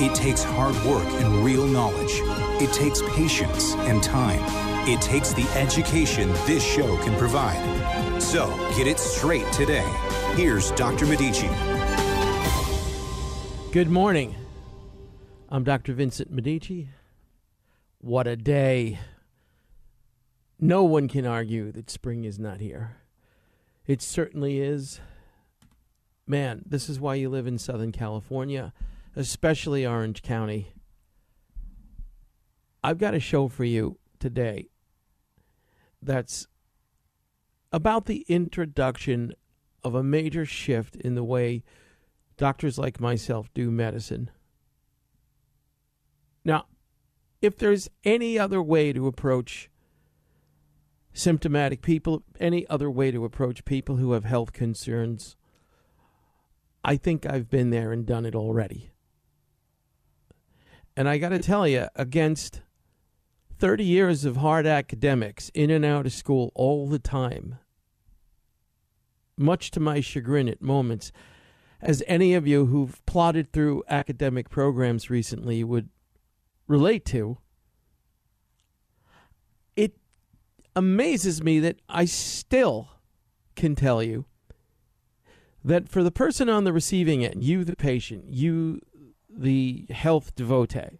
It takes hard work and real knowledge. It takes patience and time. It takes the education this show can provide. So get it straight today. Here's Dr. Medici. Good morning. I'm Dr. Vincent Medici. What a day. No one can argue that spring is not here. It certainly is. Man, this is why you live in Southern California, especially Orange County. I've got a show for you today that's about the introduction of a major shift in the way doctors like myself do medicine. Now, if there's any other way to approach symptomatic people, any other way to approach people who have health concerns, I think I've been there and done it already. And I got to tell you, against 30 years of hard academics in and out of school all the time, much to my chagrin at moments, as any of you who've plodded through academic programs recently would relate to, it amazes me that I still can tell you that for the person on the receiving end, you, the patient, you, the health devotee,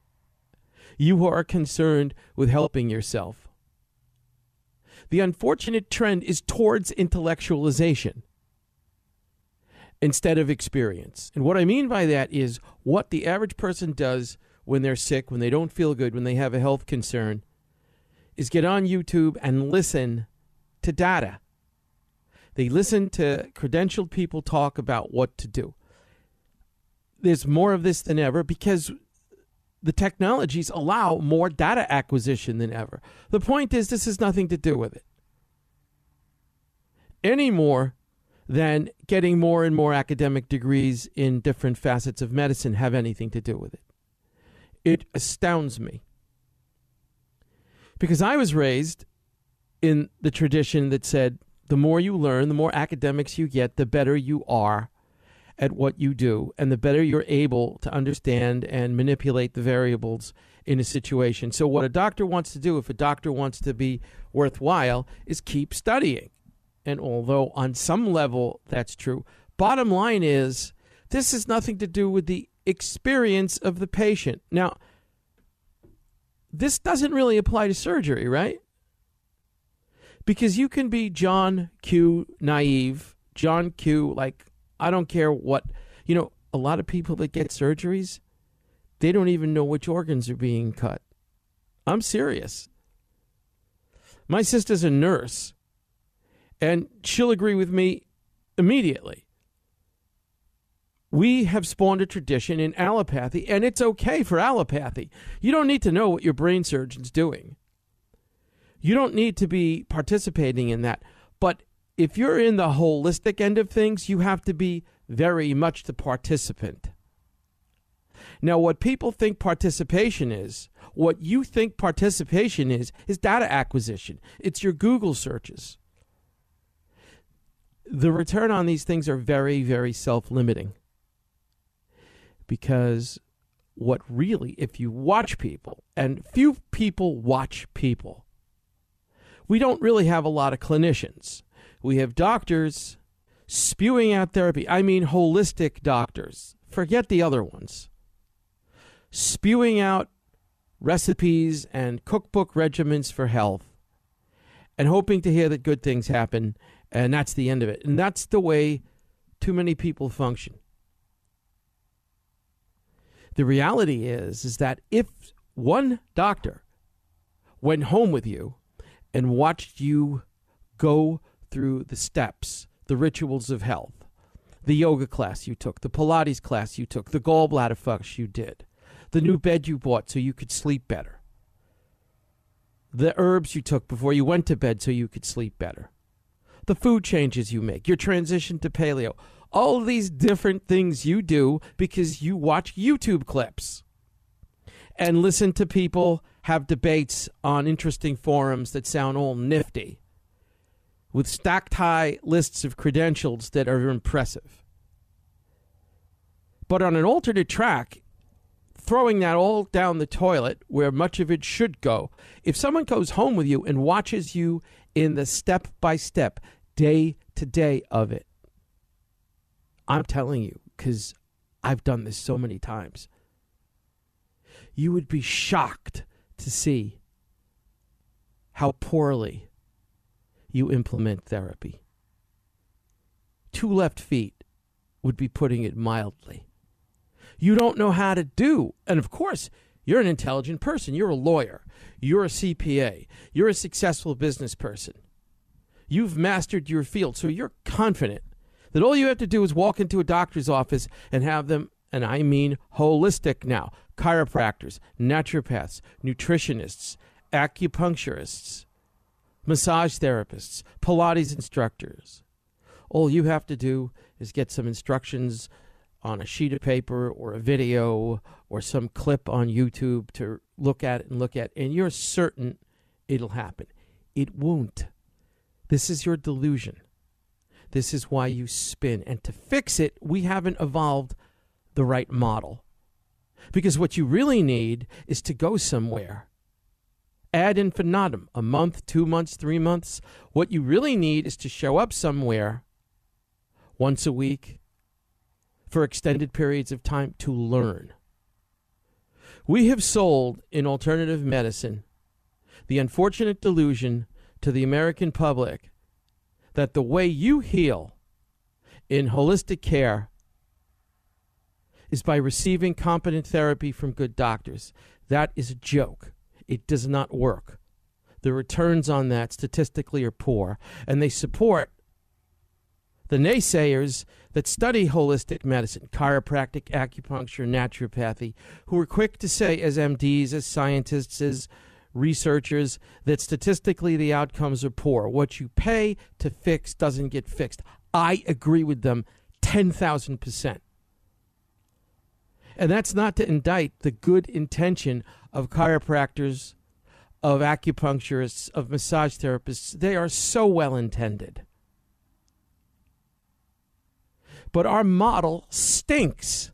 you who are concerned with helping yourself, the unfortunate trend is towards intellectualization instead of experience. And what I mean by that is what the average person does when they're sick, when they don't feel good, when they have a health concern, is get on YouTube and listen to data. They listen to credentialed people talk about what to do. There's more of this than ever because the technologies allow more data acquisition than ever. The point is, this has nothing to do with it. Any more than getting more and more academic degrees in different facets of medicine have anything to do with it. It astounds me. Because I was raised in the tradition that said the more you learn, the more academics you get, the better you are at what you do, and the better you're able to understand and manipulate the variables in a situation. So, what a doctor wants to do, if a doctor wants to be worthwhile, is keep studying. And although on some level that's true, bottom line is this has nothing to do with the experience of the patient. Now, this doesn't really apply to surgery, right? Because you can be John Q naive, John Q, like, I don't care what, you know, a lot of people that get surgeries, they don't even know which organs are being cut. I'm serious. My sister's a nurse and she'll agree with me immediately. We have spawned a tradition in allopathy, and it's okay for allopathy. You don't need to know what your brain surgeon's doing. You don't need to be participating in that. But if you're in the holistic end of things, you have to be very much the participant. Now, what people think participation is, what you think participation is, is data acquisition. It's your Google searches the return on these things are very, very self limiting. Because what really, if you watch people, and few people watch people, we don't really have a lot of clinicians. We have doctors spewing out therapy. I mean, holistic doctors. Forget the other ones. Spewing out recipes and cookbook regimens for health and hoping to hear that good things happen and that's the end of it. And that's the way too many people function. The reality is is that if one doctor went home with you and watched you go through the steps, the rituals of health, the yoga class you took, the Pilates class you took, the gallbladder flushes you did, the new bed you bought so you could sleep better, the herbs you took before you went to bed so you could sleep better, the food changes you make, your transition to paleo, all these different things you do because you watch YouTube clips and listen to people have debates on interesting forums that sound all nifty with stacked high lists of credentials that are impressive. But on an alternate track, throwing that all down the toilet where much of it should go, if someone goes home with you and watches you in the step by step, day to day of it, I'm telling you, because I've done this so many times, you would be shocked to see how poorly you implement therapy. Two left feet would be putting it mildly. You don't know how to do, and of course, you're an intelligent person. You're a lawyer. You're a CPA. You're a successful business person. You've mastered your field, so you're confident that all you have to do is walk into a doctor's office and have them, and I mean holistic now, chiropractors, naturopaths, nutritionists, acupuncturists, massage therapists, Pilates instructors. All you have to do is get some instructions on a sheet of paper or a video or some clip on YouTube to look at and look at, and you're certain it'll happen. It won't. This is your delusion. This is why you spin. And to fix it, we haven't evolved the right model. Because what you really need is to go somewhere ad infinitum, a month, two months, three months. What you really need is to show up somewhere once a week for extended periods of time to learn. We have sold in alternative medicine the unfortunate delusion to the American public that the way you heal in holistic care is by receiving competent therapy from good doctors. That is a joke. It does not work. The returns on that statistically are poor, and they support the naysayers that study holistic medicine, chiropractic, acupuncture, naturopathy, who are quick to say, as MDs, as scientists, as researchers, that statistically the outcomes are poor. What you pay to fix doesn't get fixed. I agree with them 10,000%. And that's not to indict the good intention of chiropractors, of acupuncturists, of massage therapists. They are so well intended. But our model stinks.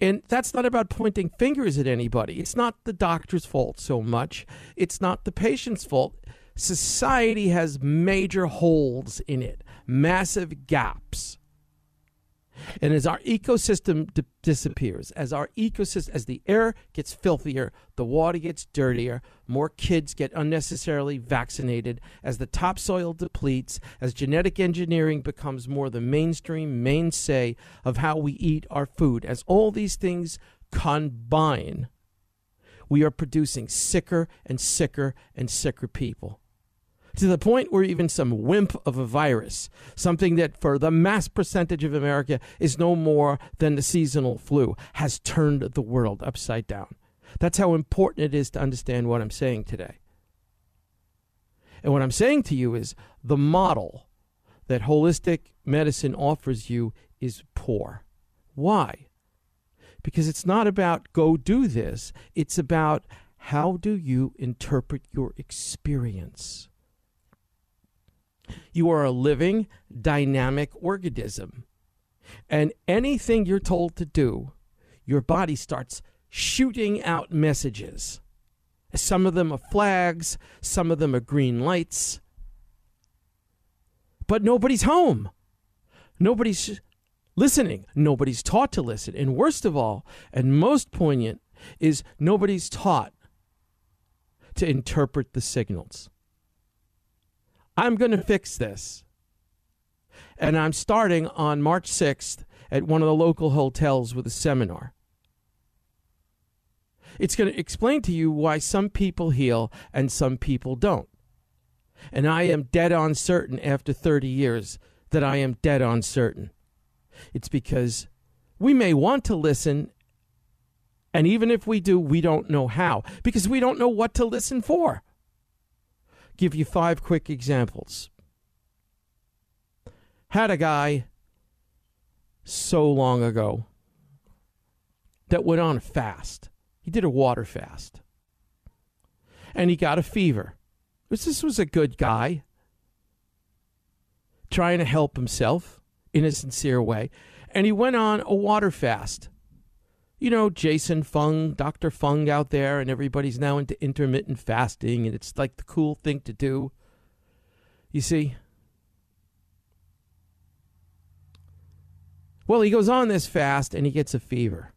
And that's not about pointing fingers at anybody. It's not the doctor's fault so much. It's not the patient's fault. Society has major holes in it, massive gaps. And as our ecosystem disappears, as our ecosystem, as the air gets filthier, the water gets dirtier, more kids get unnecessarily vaccinated, as the topsoil depletes, as genetic engineering becomes more the mainstream mainstay of how we eat our food, as all these things combine, we are producing sicker and sicker and sicker people to the point where even some wimp of a virus, something that for the mass percentage of America is no more than the seasonal flu, has turned the world upside down. That's how important it is to understand what I'm saying today. And what I'm saying to you is the model that holistic medicine offers you is poor. Why? Because it's not about go do this, it's about how do you interpret your experience. You are a living, dynamic organism. And anything you're told to do, your body starts shooting out messages. Some of them are flags, some of them are green lights. But nobody's home. Nobody's listening. Nobody's taught to listen. And worst of all, and most poignant, is nobody's taught to interpret the signals. I'm going to fix this. And I'm starting on March 6th at one of the local hotels with a seminar. It's going to explain to you why some people heal and some people don't. And I am dead on certain after 30 years that I am dead on certain. It's because we may want to listen And even if we do, we don't know how because we don't know what to listen for. Give you five quick examples. Had a guy so long ago that went on a fast. He did a water fast. And he got a fever. This was a good guy trying to help himself in a sincere way. And he went on a water fast you know, Jason Fung, Dr. Fung out there, and everybody's now into intermittent fasting, and it's like the cool thing to do. You see? Well, he goes on this fast and he gets a fever.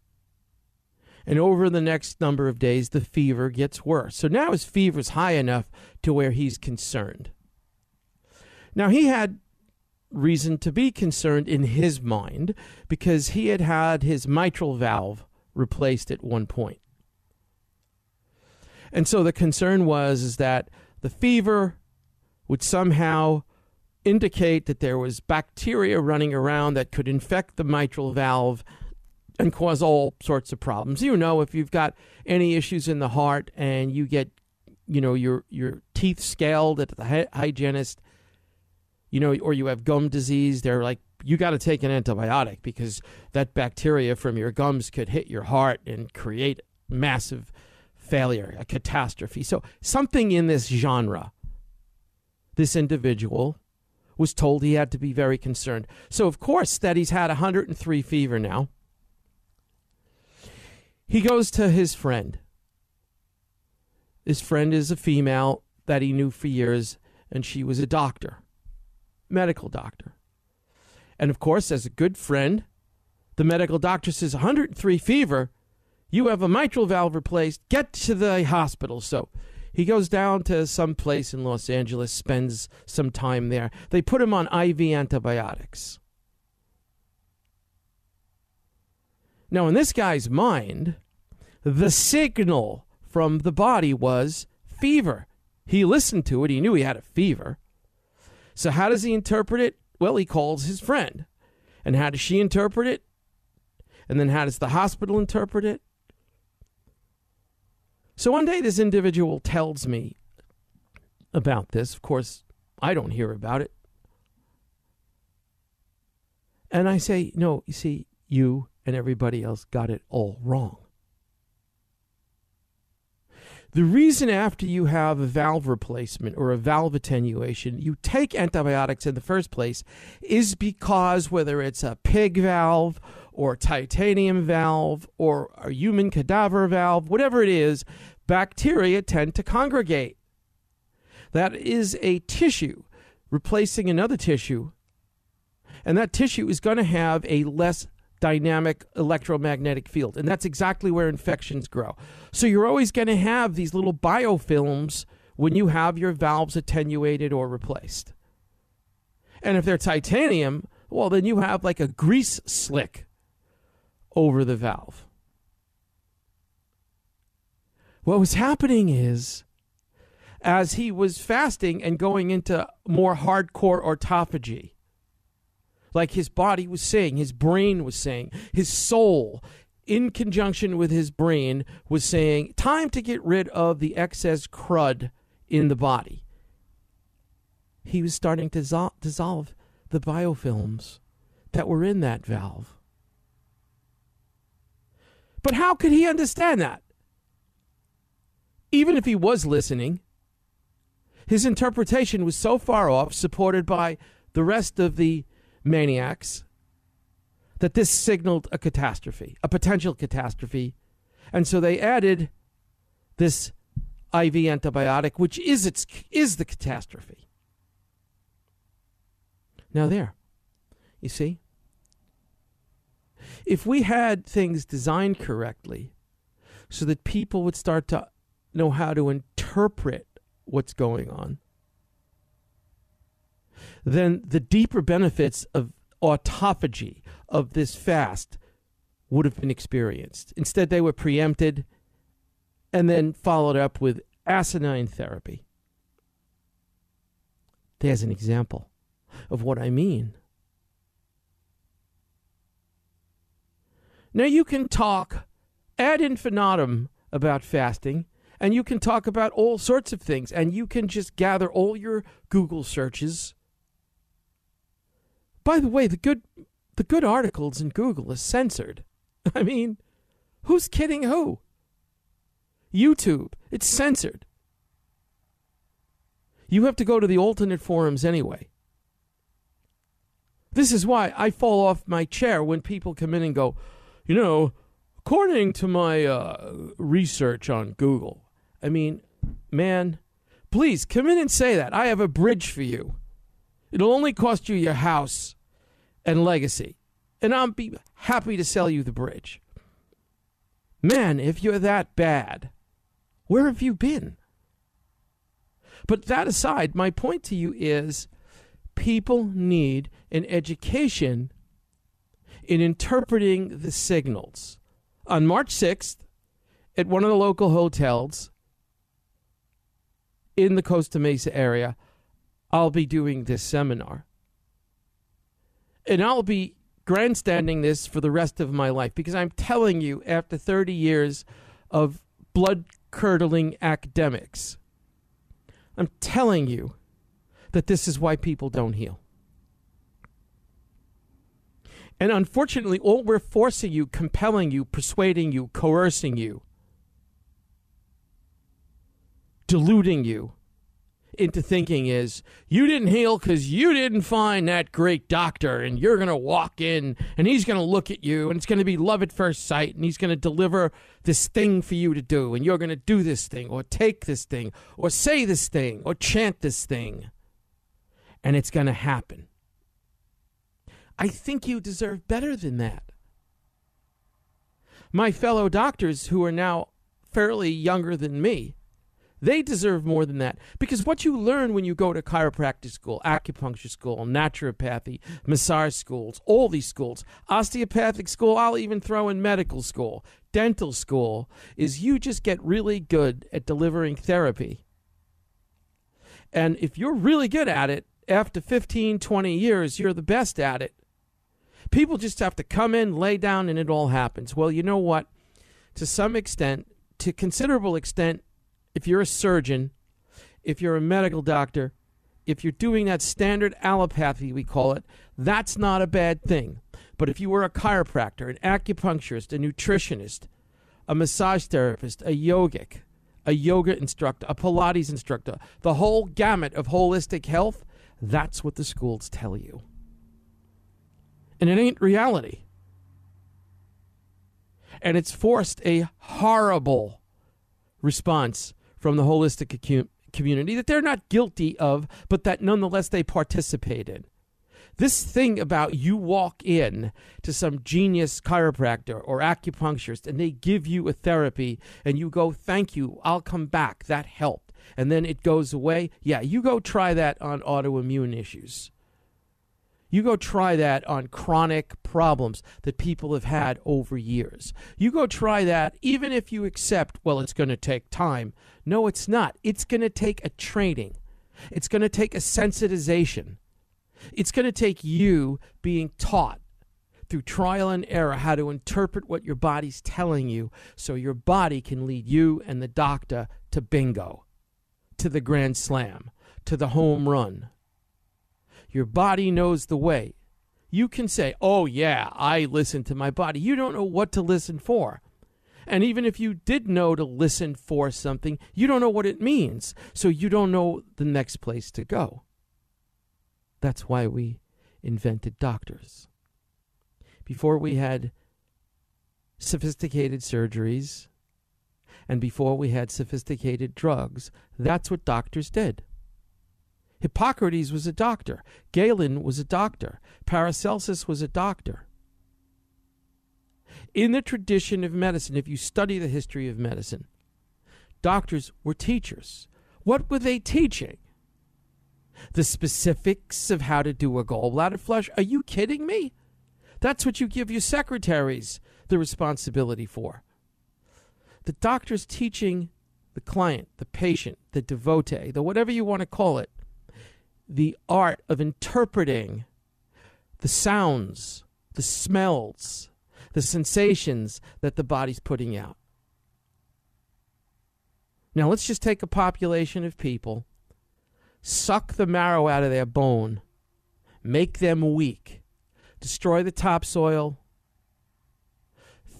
And over the next number of days, the fever gets worse. So now his fever's high enough to where he's concerned. Now, he had reason to be concerned in his mind because he had had his mitral valve replaced at one point. And so the concern was is that the fever would somehow indicate that there was bacteria running around that could infect the mitral valve and cause all sorts of problems. You know, if you've got any issues in the heart and you get, you know, your your teeth scaled at the hygienist, you know, or you have gum disease, they're like you got to take an antibiotic because that bacteria from your gums could hit your heart and create massive failure, a catastrophe. So, something in this genre, this individual was told he had to be very concerned. So, of course, that he's had 103 fever now. He goes to his friend. His friend is a female that he knew for years, and she was a doctor, medical doctor. And of course, as a good friend, the medical doctor says 103 fever, you have a mitral valve replaced, get to the hospital. So he goes down to some place in Los Angeles, spends some time there. They put him on IV antibiotics. Now, in this guy's mind, the signal from the body was fever. He listened to it, he knew he had a fever. So, how does he interpret it? Well, he calls his friend. And how does she interpret it? And then how does the hospital interpret it? So one day this individual tells me about this. Of course, I don't hear about it. And I say, no, you see, you and everybody else got it all wrong. The reason after you have a valve replacement or a valve attenuation, you take antibiotics in the first place is because whether it's a pig valve or a titanium valve or a human cadaver valve, whatever it is, bacteria tend to congregate. That is a tissue replacing another tissue. And that tissue is going to have a less dynamic electromagnetic field. And that's exactly where infections grow. So you're always going to have these little biofilms when you have your valves attenuated or replaced. And if they're titanium, well, then you have like a grease slick over the valve. What was happening is, as he was fasting and going into more hardcore autophagy, like his body was saying, his brain was saying, his soul, in conjunction with his brain, was saying, time to get rid of the excess crud in the body. He was starting to dissolve, dissolve the biofilms that were in that valve. But how could he understand that? Even if he was listening, his interpretation was so far off, supported by the rest of the maniacs that this signaled a catastrophe, a potential catastrophe. And so they added this IV antibiotic, which is its is the catastrophe. Now there. You see? If we had things designed correctly so that people would start to know how to interpret what's going on, then the deeper benefits of autophagy of this fast would have been experienced. Instead, they were preempted and then followed up with asinine therapy. There's an example of what I mean. Now, you can talk ad infinitum about fasting, and you can talk about all sorts of things, and you can just gather all your Google searches. By the way, the good the good articles in Google is censored. I mean, who's kidding who? YouTube, it's censored. You have to go to the alternate forums anyway. This is why I fall off my chair when people come in and go, you know, according to my uh, research on Google. I mean, man, please come in and say that. I have a bridge for you. It'll only cost you your house and legacy. And I'll be happy to sell you the bridge. Man, if you're that bad, where have you been? But that aside, my point to you is people need an education in interpreting the signals. On March 6th, at one of the local hotels in the Costa Mesa area, I'll be doing this seminar. And I'll be grandstanding this for the rest of my life because I'm telling you, after 30 years of blood curdling academics, I'm telling you that this is why people don't heal. And unfortunately, all we're forcing you, compelling you, persuading you, coercing you, deluding you into thinking is you didn't heal because you didn't find that great doctor and you're going to walk in and he's going to look at you and it's going to be love at first sight and he's going to deliver this thing for you to do and you're going to do this thing or take this thing or say this thing or chant this thing and it's going to happen. I think you deserve better than that. My fellow doctors who are now fairly younger than me they deserve more than that because what you learn when you go to chiropractic school, acupuncture school, naturopathy, massage schools, all these schools, osteopathic school, I'll even throw in medical school, dental school, is you just get really good at delivering therapy. And if you're really good at it, after 15, 20 years, you're the best at it. People just have to come in, lay down, and it all happens. Well, you know what? To some extent, to considerable extent, if you're a surgeon, if you're a medical doctor, if you're doing that standard allopathy, we call it, that's not a bad thing. But if you were a chiropractor, an acupuncturist, a nutritionist, a massage therapist, a yogic, a yoga instructor, a Pilates instructor, the whole gamut of holistic health, that's what the schools tell you. And it ain't reality. And it's forced a horrible response from the holistic community that they're not guilty of, but that nonetheless they participated. In. This thing about you walk in to some genius chiropractor or acupuncturist and they give you a therapy and you go, Thank you, I'll come back, that helped, and then it goes away. Yeah, you go try that on autoimmune issues. You go try that on chronic problems that people have had over years. You go try that even if you accept, well, it's going to take time. No, it's not. It's going to take a training, it's going to take a sensitization. It's going to take you being taught through trial and error how to interpret what your body's telling you so your body can lead you and the doctor to bingo, to the grand slam, to the home run, your body knows the way. You can say, oh, yeah, I listen to my body. You don't know what to listen for. And even if you did know to listen for something, you don't know what it means. So you don't know the next place to go. That's why we invented doctors. Before we had sophisticated surgeries and before we had sophisticated drugs, that's what doctors did. Hippocrates was a doctor. Galen was a doctor. Paracelsus was a doctor. In the tradition of medicine, if you study the history of medicine, doctors were teachers. What were they teaching? The specifics of how to do a gallbladder flush? Are you kidding me? That's what you give your secretaries the responsibility for. The doctor's teaching the client, the patient, the devotee, the whatever you want to call it, the art of interpreting the sounds, the smells, the sensations that the body's putting out. Now, let's just take a population of people, suck the marrow out of their bone, make them weak, destroy the topsoil,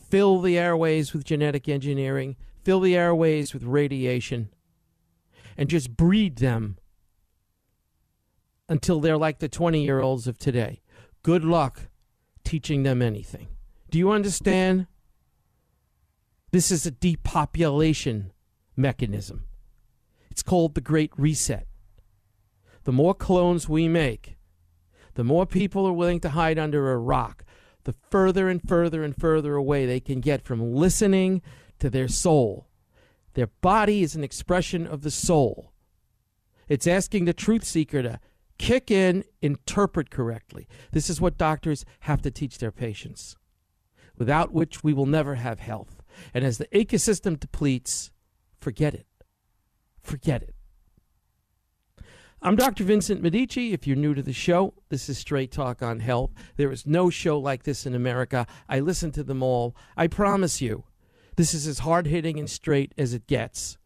fill the airways with genetic engineering, fill the airways with radiation, and just breed them until they're like the 20 year olds of today. Good luck teaching them anything. Do you understand? This is a depopulation mechanism. It's called the Great Reset. The more clones we make, the more people are willing to hide under a rock, the further and further and further away they can get from listening to their soul. Their body is an expression of the soul. It's asking the truth seeker to kick in, interpret correctly. This is what doctors have to teach their patients, without which we will never have health. And as the ecosystem depletes, Forget it. Forget it. I'm Dr. Vincent Medici. If you're new to the show, this is Straight Talk on Health. There is no show like this in America. I listen to them all. I promise you, this is as hard hitting and straight as it gets.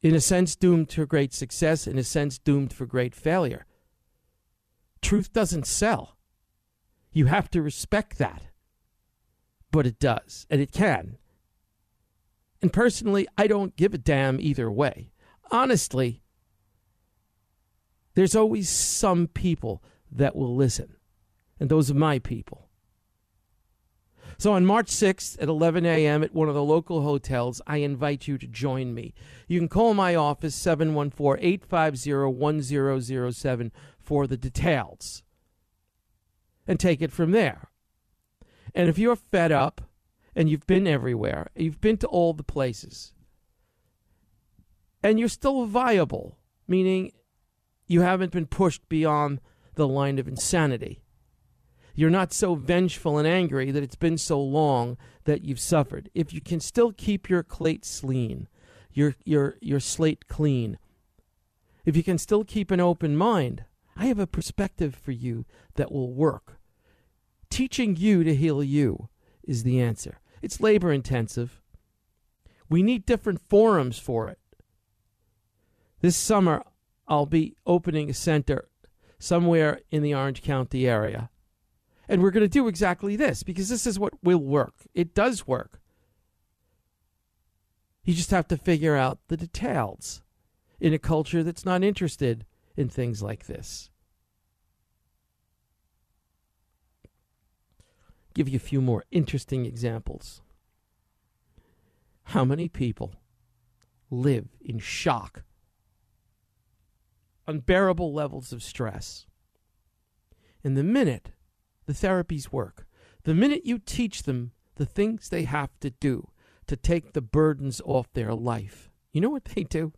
In a sense, doomed to great success, in a sense, doomed for great failure. Truth doesn't sell. You have to respect that. But it does, and it can. And personally, I don't give a damn either way. Honestly, there's always some people that will listen, and those are my people. So on March 6th at 11 a.m. at one of the local hotels, I invite you to join me. You can call my office 714 850 1007 for the details and take it from there. And if you're fed up and you've been everywhere, you've been to all the places, and you're still viable, meaning you haven't been pushed beyond the line of insanity. You're not so vengeful and angry that it's been so long that you've suffered. If you can still keep your slate clean, your your your slate clean, if you can still keep an open mind, I have a perspective for you that will work. Teaching you to heal you is the answer. It's labor intensive. We need different forums for it. This summer, I'll be opening a center somewhere in the Orange County area. And we're going to do exactly this because this is what will work. It does work. You just have to figure out the details in a culture that's not interested in things like this. Give you a few more interesting examples. How many people live in shock, unbearable levels of stress? And the minute the therapies work, the minute you teach them the things they have to do to take the burdens off their life, you know what they do?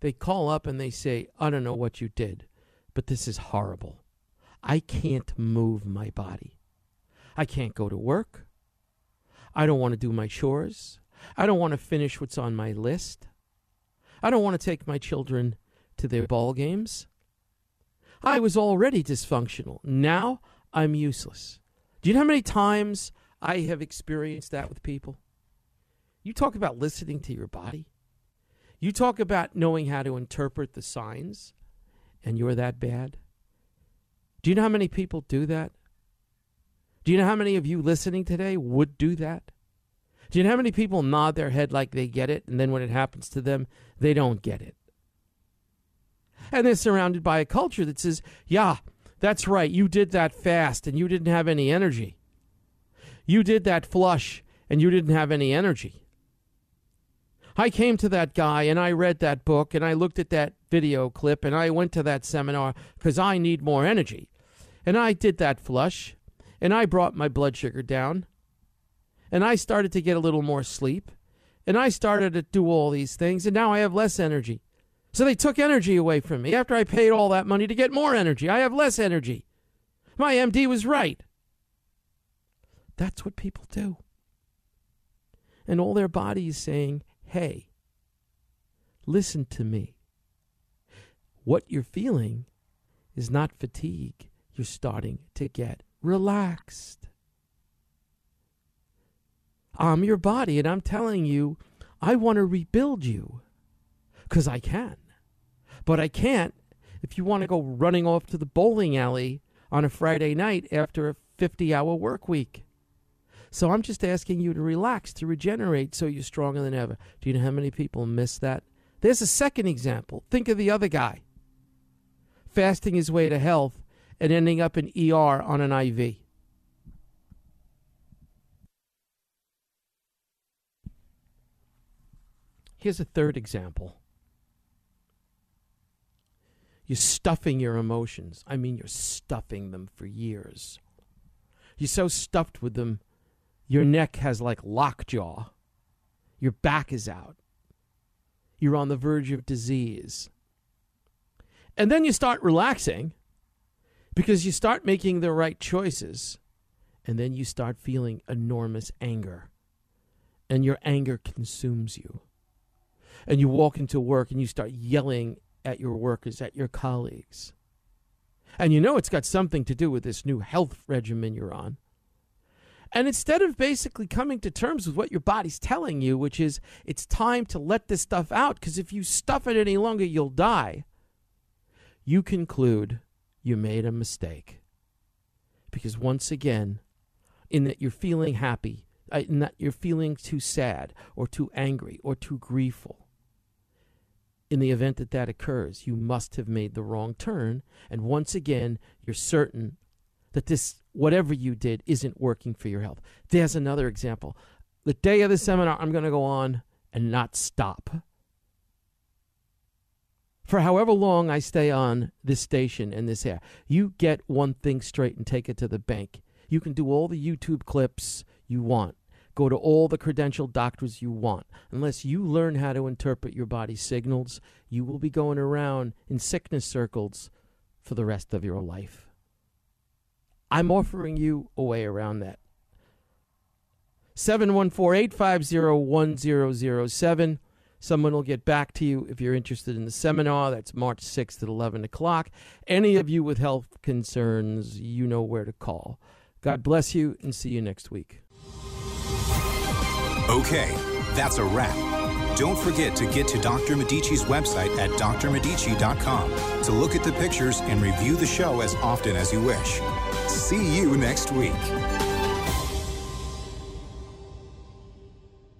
They call up and they say, I don't know what you did, but this is horrible. I can't move my body. I can't go to work. I don't want to do my chores. I don't want to finish what's on my list. I don't want to take my children to their ball games. I was already dysfunctional. Now I'm useless. Do you know how many times I have experienced that with people? You talk about listening to your body. You talk about knowing how to interpret the signs, and you're that bad. Do you know how many people do that? Do you know how many of you listening today would do that? Do you know how many people nod their head like they get it, and then when it happens to them, they don't get it? And they're surrounded by a culture that says, yeah, that's right, you did that fast and you didn't have any energy. You did that flush and you didn't have any energy. I came to that guy and I read that book and I looked at that video clip and I went to that seminar because I need more energy. And I did that flush and I brought my blood sugar down. And I started to get a little more sleep. And I started to do all these things. And now I have less energy. So they took energy away from me after I paid all that money to get more energy. I have less energy. My MD was right. That's what people do. And all their body is saying, hey, listen to me. What you're feeling is not fatigue. You're starting to get relaxed. I'm your body and I'm telling you, I want to rebuild you because I can. But I can't if you want to go running off to the bowling alley on a Friday night after a 50 hour work week. So I'm just asking you to relax, to regenerate so you're stronger than ever. Do you know how many people miss that? There's a second example. Think of the other guy fasting his way to health and ending up in ER on an IV. Here's a third example. You're stuffing your emotions. I mean, you're stuffing them for years. You're so stuffed with them, your neck has like lockjaw. Your back is out. You're on the verge of disease. And then you start relaxing because you start making the right choices. And then you start feeling enormous anger. And your anger consumes you. And you walk into work and you start yelling at your workers, at your colleagues. And you know it's got something to do with this new health regimen you're on. And instead of basically coming to terms with what your body's telling you, which is it's time to let this stuff out, because if you stuff it any longer, you'll die, you conclude you made a mistake. Because once again, in that you're feeling happy, uh, in that you're feeling too sad or too angry or too griefful, in the event that that occurs, you must have made the wrong turn. And once again, you're certain that this, whatever you did, isn't working for your health. There's another example. The day of the seminar, I'm going to go on and not stop. For however long I stay on this station and this air, you get one thing straight and take it to the bank. You can do all the YouTube clips you want. Go to all the credentialed doctors you want. Unless you learn how to interpret your body's signals, you will be going around in sickness circles for the rest of your life. I'm offering you a way around that. 714 850 1007. Someone will get back to you if you're interested in the mm-hmm. seminar. That's March 6th at 11 o'clock. Any of you with health concerns, you know where to call. God bless you and see you next week. Okay, that's a wrap. Don't forget to get to Dr. Medici's website at drmedici.com to look at the pictures and review the show as often as you wish. See you next week.